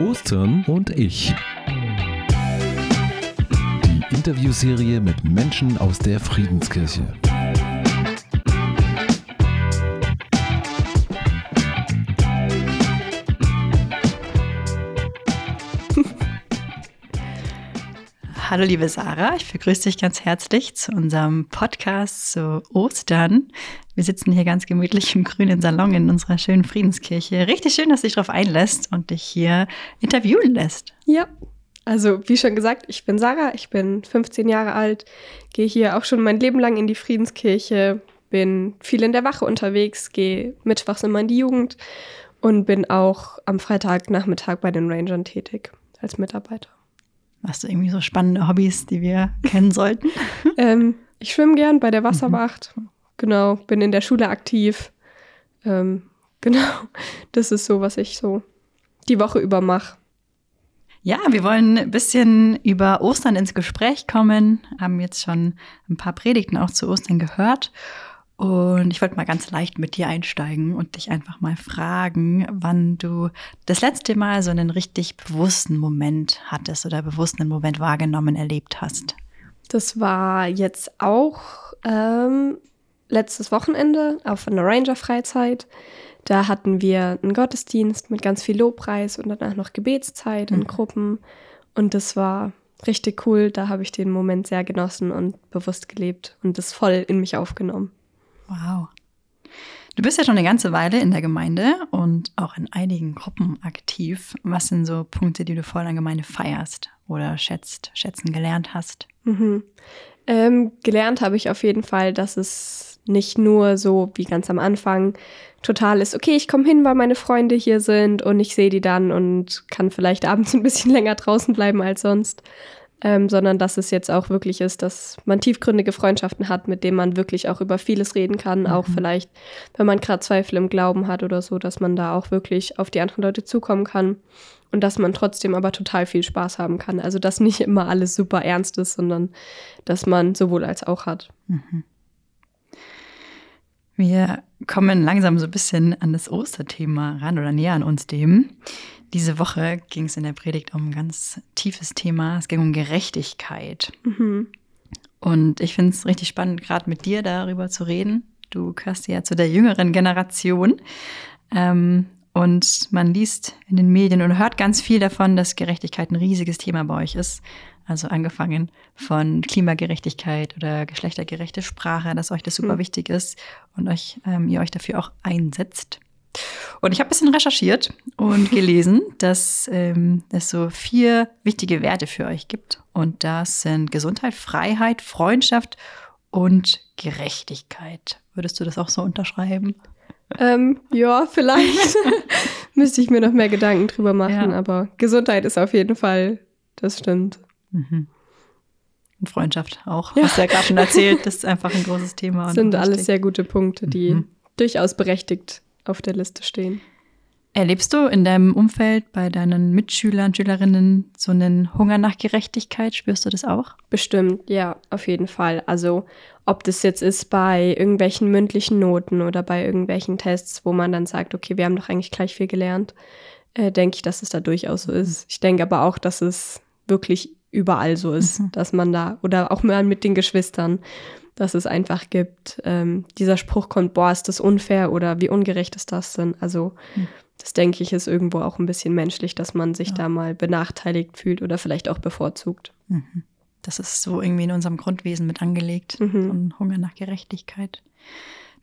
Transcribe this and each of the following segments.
Ostern und ich. Die Interviewserie mit Menschen aus der Friedenskirche. Hallo liebe Sarah, ich begrüße dich ganz herzlich zu unserem Podcast zu Ostern. Wir sitzen hier ganz gemütlich im grünen Salon in unserer schönen Friedenskirche. Richtig schön, dass du dich darauf einlässt und dich hier interviewen lässt. Ja, also wie schon gesagt, ich bin Sarah, ich bin 15 Jahre alt, gehe hier auch schon mein Leben lang in die Friedenskirche, bin viel in der Wache unterwegs, gehe mittwochs immer in die Jugend und bin auch am Freitagnachmittag bei den Rangern tätig als Mitarbeiter. Hast du irgendwie so spannende Hobbys, die wir kennen sollten? ähm, ich schwimme gern bei der Wasserwacht. Mhm. Genau, bin in der Schule aktiv. Ähm, genau, das ist so, was ich so die Woche über mache. Ja, wir wollen ein bisschen über Ostern ins Gespräch kommen, haben jetzt schon ein paar Predigten auch zu Ostern gehört und ich wollte mal ganz leicht mit dir einsteigen und dich einfach mal fragen, wann du das letzte Mal so einen richtig bewussten Moment hattest oder bewussten Moment wahrgenommen, erlebt hast. Das war jetzt auch ähm, letztes Wochenende auf einer Ranger-Freizeit. Da hatten wir einen Gottesdienst mit ganz viel Lobpreis und danach noch Gebetszeit in mhm. Gruppen. Und das war richtig cool. Da habe ich den Moment sehr genossen und bewusst gelebt und das voll in mich aufgenommen. Wow. Du bist ja schon eine ganze Weile in der Gemeinde und auch in einigen Gruppen aktiv. Was sind so Punkte, die du voll in der Gemeinde feierst oder schätzt, schätzen gelernt hast? Mhm. Ähm, gelernt habe ich auf jeden Fall, dass es nicht nur so wie ganz am Anfang total ist, okay, ich komme hin, weil meine Freunde hier sind und ich sehe die dann und kann vielleicht abends ein bisschen länger draußen bleiben als sonst, ähm, sondern dass es jetzt auch wirklich ist, dass man tiefgründige Freundschaften hat, mit denen man wirklich auch über vieles reden kann, mhm. auch vielleicht, wenn man gerade Zweifel im Glauben hat oder so, dass man da auch wirklich auf die anderen Leute zukommen kann und dass man trotzdem aber total viel Spaß haben kann. Also dass nicht immer alles super ernst ist, sondern dass man sowohl als auch hat. Mhm. Wir kommen langsam so ein bisschen an das Osterthema ran oder näher an uns dem. Diese Woche ging es in der Predigt um ein ganz tiefes Thema. Es ging um Gerechtigkeit. Mhm. Und ich finde es richtig spannend, gerade mit dir darüber zu reden. Du gehörst ja zu der jüngeren Generation. Ähm, und man liest in den Medien und hört ganz viel davon, dass Gerechtigkeit ein riesiges Thema bei euch ist. Also angefangen von Klimagerechtigkeit oder geschlechtergerechte Sprache, dass euch das super mhm. wichtig ist und euch, ähm, ihr euch dafür auch einsetzt. Und ich habe ein bisschen recherchiert und gelesen, dass ähm, es so vier wichtige Werte für euch gibt. Und das sind Gesundheit, Freiheit, Freundschaft und Gerechtigkeit. Würdest du das auch so unterschreiben? Ähm, ja, vielleicht müsste ich mir noch mehr Gedanken drüber machen, ja. aber Gesundheit ist auf jeden Fall, das stimmt. Mhm. Und Freundschaft auch. Ja. Hast du ja gerade schon erzählt, das ist einfach ein großes Thema. Das sind alles sehr gute Punkte, die mhm. durchaus berechtigt auf der Liste stehen. Erlebst du in deinem Umfeld bei deinen Mitschülern, Schülerinnen so einen Hunger nach Gerechtigkeit? Spürst du das auch? Bestimmt, ja, auf jeden Fall. Also ob das jetzt ist bei irgendwelchen mündlichen Noten oder bei irgendwelchen Tests, wo man dann sagt, okay, wir haben doch eigentlich gleich viel gelernt, äh, denke ich, dass es da durchaus so ist. Ich denke aber auch, dass es wirklich überall so ist, mhm. dass man da, oder auch mal mit den Geschwistern, dass es einfach gibt, ähm, dieser Spruch kommt, boah, ist das unfair oder wie ungerecht ist das denn? Also mhm. das denke ich ist irgendwo auch ein bisschen menschlich, dass man sich ja. da mal benachteiligt fühlt oder vielleicht auch bevorzugt. Mhm. Das ist so irgendwie in unserem Grundwesen mit angelegt, mhm. von Hunger nach Gerechtigkeit.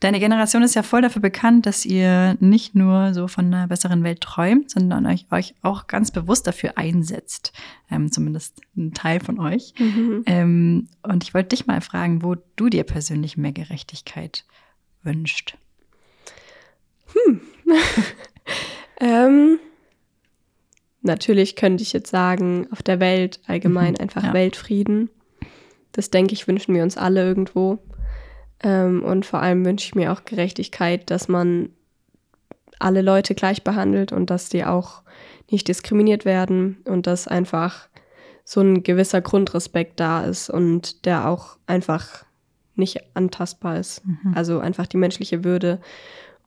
Deine Generation ist ja voll dafür bekannt, dass ihr nicht nur so von einer besseren Welt träumt, sondern euch, euch auch ganz bewusst dafür einsetzt. Ähm, zumindest ein Teil von euch. Mhm. Ähm, und ich wollte dich mal fragen, wo du dir persönlich mehr Gerechtigkeit wünscht. Hm. ähm, natürlich könnte ich jetzt sagen, auf der Welt allgemein mhm. einfach ja. Weltfrieden. Das denke ich, wünschen wir uns alle irgendwo. Ähm, und vor allem wünsche ich mir auch Gerechtigkeit, dass man alle Leute gleich behandelt und dass die auch nicht diskriminiert werden und dass einfach so ein gewisser Grundrespekt da ist und der auch einfach nicht antastbar ist. Mhm. Also einfach die menschliche Würde.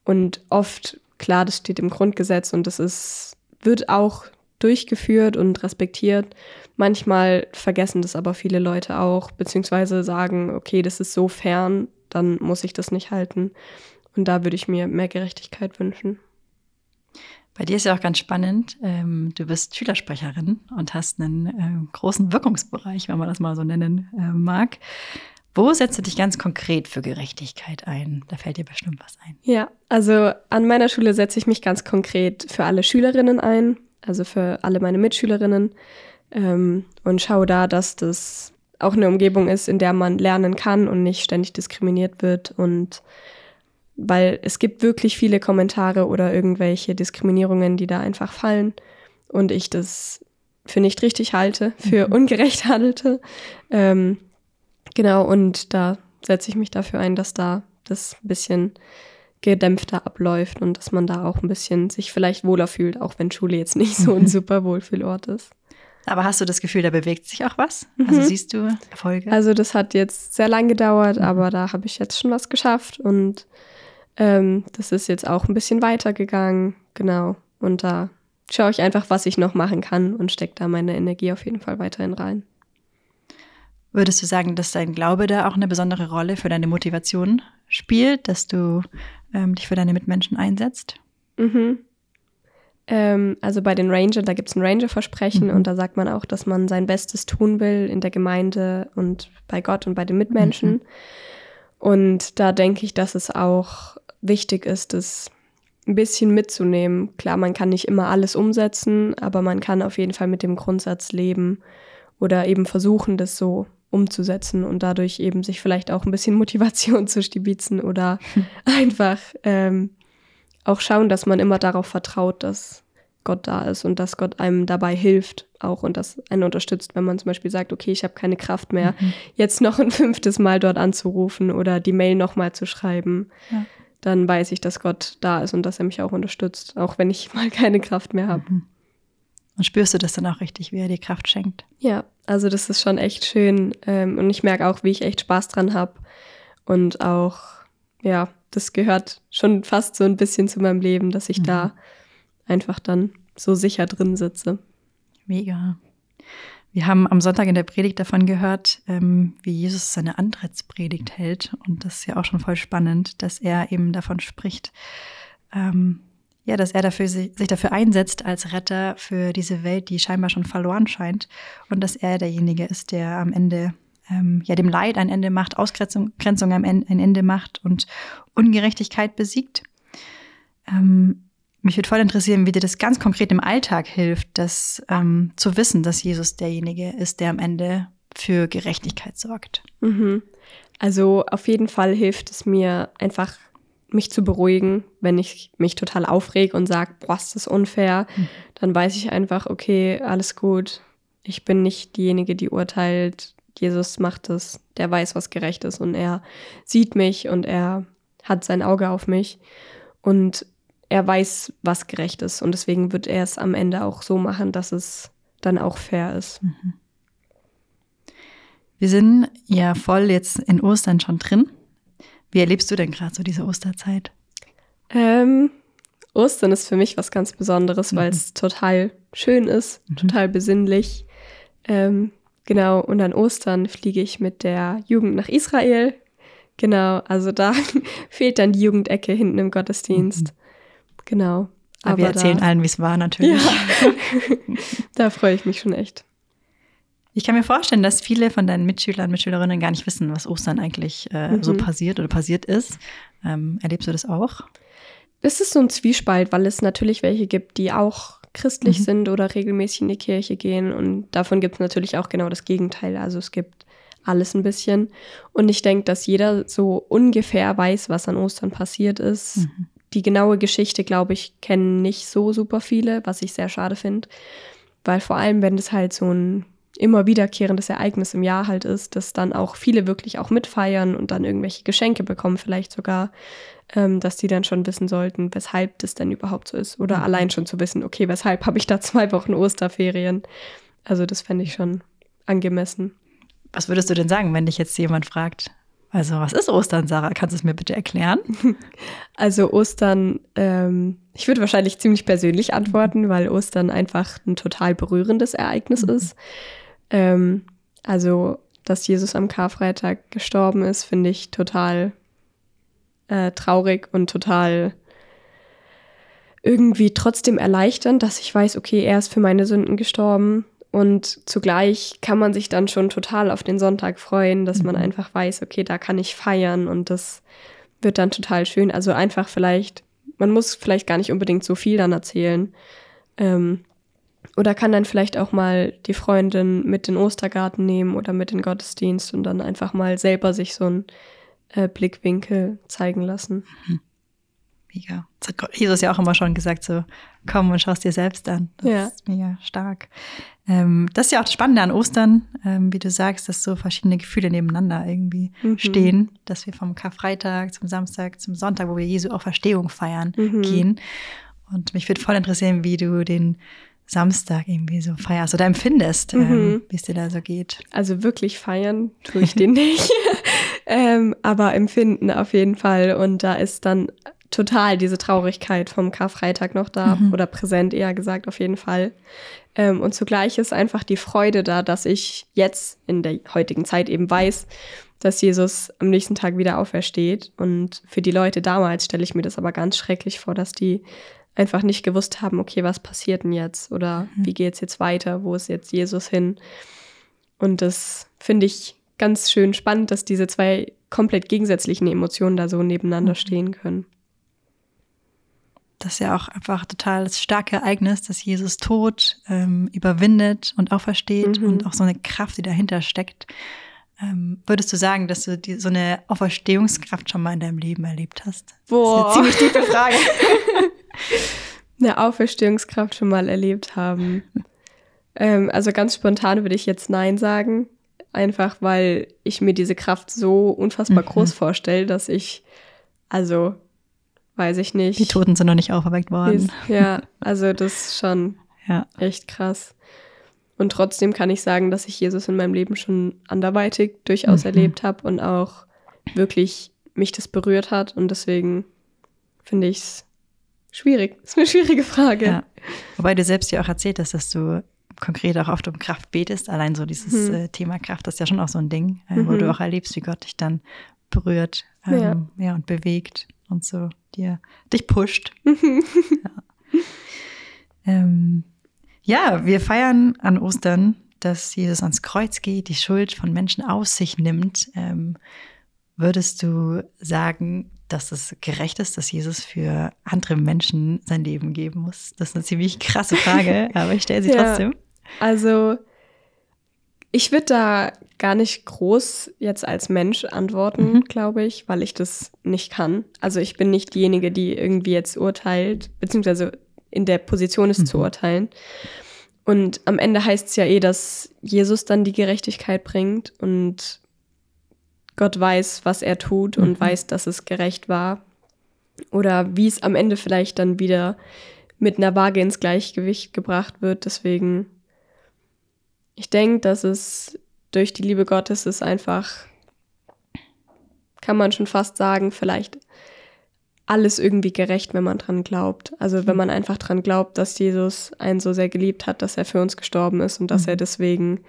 Und oft klar, das steht im Grundgesetz und das ist, wird auch durchgeführt und respektiert. Manchmal vergessen das aber viele Leute auch, beziehungsweise sagen, okay, das ist so fern, dann muss ich das nicht halten. Und da würde ich mir mehr Gerechtigkeit wünschen. Bei dir ist ja auch ganz spannend. Ähm, du bist Schülersprecherin und hast einen äh, großen Wirkungsbereich, wenn man das mal so nennen äh, mag. Wo setzt du dich ganz konkret für Gerechtigkeit ein? Da fällt dir bestimmt was ein. Ja, also an meiner Schule setze ich mich ganz konkret für alle Schülerinnen ein, also für alle meine Mitschülerinnen ähm, und schaue da, dass das auch eine Umgebung ist, in der man lernen kann und nicht ständig diskriminiert wird und weil es gibt wirklich viele Kommentare oder irgendwelche Diskriminierungen, die da einfach fallen und ich das für nicht richtig halte, für mhm. ungerecht halte. Ähm, genau, und da setze ich mich dafür ein, dass da das ein bisschen gedämpfter abläuft und dass man da auch ein bisschen sich vielleicht wohler fühlt, auch wenn Schule jetzt nicht so ein super Wohlfühlort ist. Aber hast du das Gefühl, da bewegt sich auch was? Also mhm. siehst du Erfolge? Also das hat jetzt sehr lang gedauert, mhm. aber da habe ich jetzt schon was geschafft und ähm, das ist jetzt auch ein bisschen weitergegangen, genau. Und da schaue ich einfach, was ich noch machen kann und stecke da meine Energie auf jeden Fall weiterhin rein. Würdest du sagen, dass dein Glaube da auch eine besondere Rolle für deine Motivation spielt, dass du ähm, dich für deine Mitmenschen einsetzt? Mhm. Ähm, also bei den Rangern, da gibt es ein Ranger-Versprechen mhm. und da sagt man auch, dass man sein Bestes tun will in der Gemeinde und bei Gott und bei den Mitmenschen. Mhm. Und da denke ich, dass es auch wichtig ist, das ein bisschen mitzunehmen. Klar, man kann nicht immer alles umsetzen, aber man kann auf jeden Fall mit dem Grundsatz leben oder eben versuchen, das so umzusetzen und dadurch eben sich vielleicht auch ein bisschen Motivation zu stibitzen oder einfach ähm, auch schauen, dass man immer darauf vertraut, dass Gott da ist und dass Gott einem dabei hilft auch und das einen unterstützt, wenn man zum Beispiel sagt, okay, ich habe keine Kraft mehr, mhm. jetzt noch ein fünftes Mal dort anzurufen oder die Mail nochmal zu schreiben. Ja. Dann weiß ich, dass Gott da ist und dass er mich auch unterstützt, auch wenn ich mal keine Kraft mehr habe. Mhm. Und spürst du das dann auch richtig, wie er dir Kraft schenkt? Ja, also das ist schon echt schön. Ähm, und ich merke auch, wie ich echt Spaß dran habe. Und auch, ja, das gehört schon fast so ein bisschen zu meinem Leben, dass ich mhm. da einfach dann so sicher drin sitze. Mega. Wir haben am Sonntag in der Predigt davon gehört, ähm, wie Jesus seine Antrittspredigt hält. Und das ist ja auch schon voll spannend, dass er eben davon spricht, ähm, ja, dass er dafür, sich dafür einsetzt als Retter für diese Welt, die scheinbar schon verloren scheint. Und dass er derjenige ist, der am Ende ähm, ja dem Leid ein Ende macht, Ausgrenzung Ende, ein Ende macht und Ungerechtigkeit besiegt. Ähm, mich würde voll interessieren, wie dir das ganz konkret im Alltag hilft, das ähm, zu wissen, dass Jesus derjenige ist, der am Ende für Gerechtigkeit sorgt. Mhm. Also auf jeden Fall hilft es mir einfach, mich zu beruhigen, wenn ich mich total aufrege und sage, boah, ist das unfair, mhm. dann weiß ich einfach, okay, alles gut. Ich bin nicht diejenige, die urteilt. Jesus macht es, der weiß, was gerecht ist und er sieht mich und er hat sein Auge auf mich. Und er weiß, was gerecht ist. Und deswegen wird er es am Ende auch so machen, dass es dann auch fair ist. Mhm. Wir sind ja voll jetzt in Ostern schon drin. Wie erlebst du denn gerade so diese Osterzeit? Ähm, Ostern ist für mich was ganz Besonderes, mhm. weil es total schön ist, mhm. total besinnlich. Ähm, genau, und an Ostern fliege ich mit der Jugend nach Israel. Genau, also da fehlt dann die Jugendecke hinten im Gottesdienst. Mhm. Genau. Aber, Aber wir erzählen da, allen, wie es war, natürlich. Ja. da freue ich mich schon echt. Ich kann mir vorstellen, dass viele von deinen Mitschülern und Mitschülerinnen gar nicht wissen, was Ostern eigentlich äh, mhm. so passiert oder passiert ist. Ähm, erlebst du das auch? Es ist so ein Zwiespalt, weil es natürlich welche gibt, die auch christlich mhm. sind oder regelmäßig in die Kirche gehen. Und davon gibt es natürlich auch genau das Gegenteil. Also es gibt alles ein bisschen. Und ich denke, dass jeder so ungefähr weiß, was an Ostern passiert ist. Mhm die genaue Geschichte, glaube ich, kennen nicht so super viele, was ich sehr schade finde. Weil vor allem, wenn das halt so ein immer wiederkehrendes Ereignis im Jahr halt ist, dass dann auch viele wirklich auch mitfeiern und dann irgendwelche Geschenke bekommen, vielleicht sogar, ähm, dass die dann schon wissen sollten, weshalb das denn überhaupt so ist. Oder mhm. allein schon zu wissen, okay, weshalb habe ich da zwei Wochen Osterferien? Also das fände ich schon angemessen. Was würdest du denn sagen, wenn dich jetzt jemand fragt, Also, was ist Ostern, Sarah? Kannst du es mir bitte erklären? Also, Ostern, ähm, ich würde wahrscheinlich ziemlich persönlich antworten, weil Ostern einfach ein total berührendes Ereignis mhm. ist. Ähm, also, dass Jesus am Karfreitag gestorben ist, finde ich total äh, traurig und total irgendwie trotzdem erleichternd, dass ich weiß, okay, er ist für meine Sünden gestorben. Und zugleich kann man sich dann schon total auf den Sonntag freuen, dass man mhm. einfach weiß, okay, da kann ich feiern und das wird dann total schön. Also einfach vielleicht, man muss vielleicht gar nicht unbedingt so viel dann erzählen. Ähm, oder kann dann vielleicht auch mal die Freundin mit in den Ostergarten nehmen oder mit in den Gottesdienst und dann einfach mal selber sich so einen äh, Blickwinkel zeigen lassen. Mhm. Mega. Das hat Jesus ja auch immer schon gesagt, so komm und schau es dir selbst an. Das ja. ist mega stark. Ähm, das ist ja auch das Spannende an Ostern, ähm, wie du sagst, dass so verschiedene Gefühle nebeneinander irgendwie mhm. stehen, dass wir vom Karfreitag zum Samstag zum Sonntag, wo wir Jesu Auferstehung feiern, mhm. gehen. Und mich würde voll interessieren, wie du den Samstag irgendwie so feierst oder empfindest, ähm, mhm. ähm, wie es dir da so geht. Also wirklich feiern tue ich den nicht, ähm, aber empfinden auf jeden Fall. Und da ist dann total diese Traurigkeit vom Karfreitag noch da mhm. oder präsent eher gesagt auf jeden Fall. Ähm, und zugleich ist einfach die Freude da, dass ich jetzt in der heutigen Zeit eben weiß, dass Jesus am nächsten Tag wieder aufersteht. Und für die Leute damals stelle ich mir das aber ganz schrecklich vor, dass die einfach nicht gewusst haben, okay, was passiert denn jetzt? Oder mhm. wie geht es jetzt weiter? Wo ist jetzt Jesus hin? Und das finde ich ganz schön spannend, dass diese zwei komplett gegensätzlichen Emotionen da so nebeneinander mhm. stehen können das ist ja auch einfach total das starke Ereignis, dass Jesus Tod ähm, überwindet und aufersteht mhm. und auch so eine Kraft, die dahinter steckt. Ähm, würdest du sagen, dass du die, so eine Auferstehungskraft schon mal in deinem Leben erlebt hast? Boah. Das ist eine ziemlich tiefe Frage. eine Auferstehungskraft schon mal erlebt haben. Ähm, also ganz spontan würde ich jetzt Nein sagen. Einfach weil ich mir diese Kraft so unfassbar mhm. groß vorstelle, dass ich, also weiß ich nicht. Die Toten sind noch nicht auferweckt worden. Ja, also das ist schon ja. echt krass. Und trotzdem kann ich sagen, dass ich Jesus in meinem Leben schon anderweitig durchaus mhm. erlebt habe und auch wirklich mich das berührt hat. Und deswegen finde ich es schwierig. Das ist eine schwierige Frage. Ja. Wobei du selbst ja auch erzählt hast, dass du konkret auch oft um Kraft betest. Allein so dieses mhm. äh, Thema Kraft, das ist ja schon auch so ein Ding, äh, mhm. wo du auch erlebst, wie Gott dich dann berührt ähm, ja. ja. und bewegt und so dir dich pusht. ja. Ähm, ja, wir feiern an Ostern, dass Jesus ans Kreuz geht, die Schuld von Menschen aus sich nimmt. Ähm, würdest du sagen, dass es gerecht ist, dass Jesus für andere Menschen sein Leben geben muss? Das ist eine ziemlich krasse Frage, aber ich stelle sie ja, trotzdem. Also, ich würde da gar nicht groß jetzt als Mensch antworten, mhm. glaube ich, weil ich das nicht kann. Also ich bin nicht diejenige, die irgendwie jetzt urteilt, beziehungsweise in der Position ist mhm. zu urteilen. Und am Ende heißt es ja eh, dass Jesus dann die Gerechtigkeit bringt und Gott weiß, was er tut und mhm. weiß, dass es gerecht war. Oder wie es am Ende vielleicht dann wieder mit einer Waage ins Gleichgewicht gebracht wird. Deswegen, ich denke, dass es durch die Liebe Gottes ist einfach, kann man schon fast sagen, vielleicht alles irgendwie gerecht, wenn man dran glaubt. Also wenn man einfach dran glaubt, dass Jesus einen so sehr geliebt hat, dass er für uns gestorben ist und dass mhm. er deswegen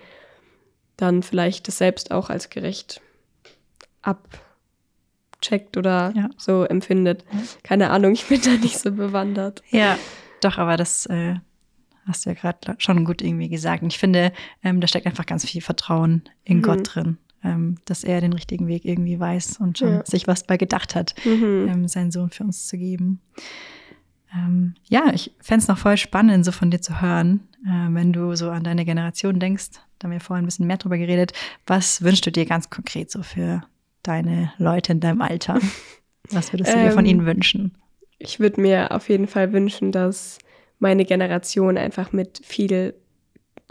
dann vielleicht das selbst auch als gerecht abcheckt oder ja. so empfindet. Keine Ahnung, ich bin da nicht so bewandert. Ja, doch, aber das äh, Hast du ja gerade schon gut irgendwie gesagt. Und ich finde, ähm, da steckt einfach ganz viel Vertrauen in mhm. Gott drin, ähm, dass er den richtigen Weg irgendwie weiß und schon ja. sich was bei gedacht hat, mhm. ähm, seinen Sohn für uns zu geben. Ähm, ja, ich fände es noch voll spannend, so von dir zu hören, äh, wenn du so an deine Generation denkst. Da haben wir vorhin ein bisschen mehr drüber geredet. Was wünschst du dir ganz konkret so für deine Leute in deinem Alter? Was würdest du dir von ähm, ihnen wünschen? Ich würde mir auf jeden Fall wünschen, dass meine Generation einfach mit viel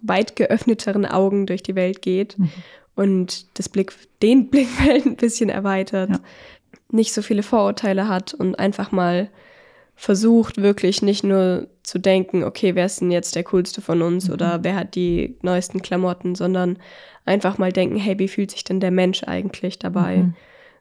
weit geöffneteren Augen durch die Welt geht mhm. und das Blick, den Blickfeld ein bisschen erweitert, ja. nicht so viele Vorurteile hat und einfach mal versucht, wirklich nicht nur zu denken, okay, wer ist denn jetzt der coolste von uns mhm. oder wer hat die neuesten Klamotten, sondern einfach mal denken, hey, wie fühlt sich denn der Mensch eigentlich dabei? Mhm.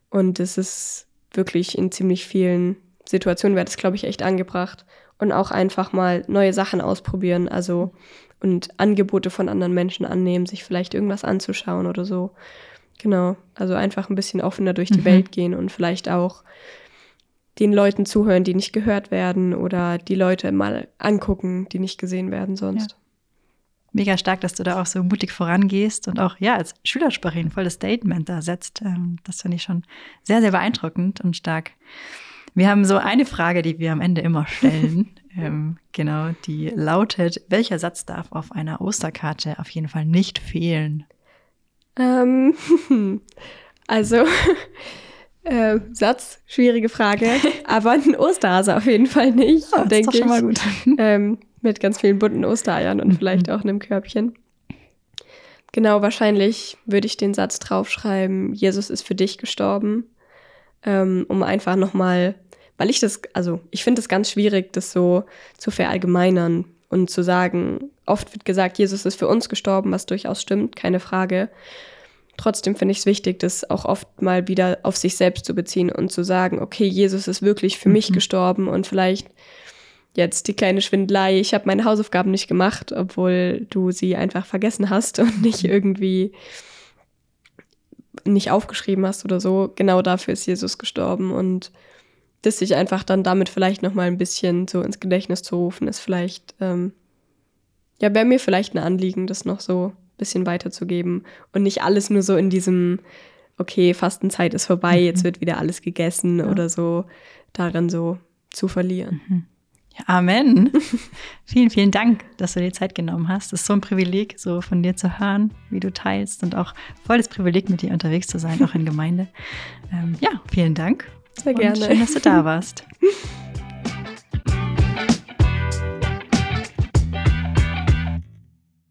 Und es ist wirklich in ziemlich vielen Situationen wäre das, glaube ich, echt angebracht. Und auch einfach mal neue Sachen ausprobieren, also und Angebote von anderen Menschen annehmen, sich vielleicht irgendwas anzuschauen oder so. Genau, also einfach ein bisschen offener durch die mhm. Welt gehen und vielleicht auch den Leuten zuhören, die nicht gehört werden oder die Leute mal angucken, die nicht gesehen werden sonst. Ja. Mega stark, dass du da auch so mutig vorangehst und auch ja als Schülersprecherin voll das Statement da setzt. Ähm, das finde ich schon sehr, sehr beeindruckend und stark. Wir haben so eine Frage, die wir am Ende immer stellen. ähm, genau, die lautet: Welcher Satz darf auf einer Osterkarte auf jeden Fall nicht fehlen? Ähm, also, äh, Satz, schwierige Frage, aber ein Osterhase auf jeden Fall nicht, oh, denke ich. Schon mal gut. Ähm, mit ganz vielen bunten Ostereiern und mhm. vielleicht auch einem Körbchen. Genau, wahrscheinlich würde ich den Satz draufschreiben, Jesus ist für dich gestorben, ähm, um einfach nochmal, weil ich das, also ich finde es ganz schwierig, das so zu verallgemeinern und zu sagen, oft wird gesagt, Jesus ist für uns gestorben, was durchaus stimmt, keine Frage. Trotzdem finde ich es wichtig, das auch oft mal wieder auf sich selbst zu beziehen und zu sagen, okay, Jesus ist wirklich für mhm. mich gestorben und vielleicht jetzt die kleine Schwindelei, ich habe meine Hausaufgaben nicht gemacht, obwohl du sie einfach vergessen hast und nicht mhm. irgendwie nicht aufgeschrieben hast oder so. Genau dafür ist Jesus gestorben und das sich einfach dann damit vielleicht noch mal ein bisschen so ins Gedächtnis zu rufen, ist vielleicht ähm, ja wäre mir vielleicht ein Anliegen, das noch so bisschen weiterzugeben und nicht alles nur so in diesem okay Fastenzeit ist vorbei, mhm. jetzt wird wieder alles gegessen ja. oder so darin so zu verlieren. Mhm. Ja, Amen. vielen, vielen Dank, dass du dir Zeit genommen hast. Es ist so ein Privileg, so von dir zu hören, wie du teilst und auch voll das Privileg, mit dir unterwegs zu sein, auch in Gemeinde. Ähm, ja, vielen Dank. Sehr gerne. schön, dass du da warst.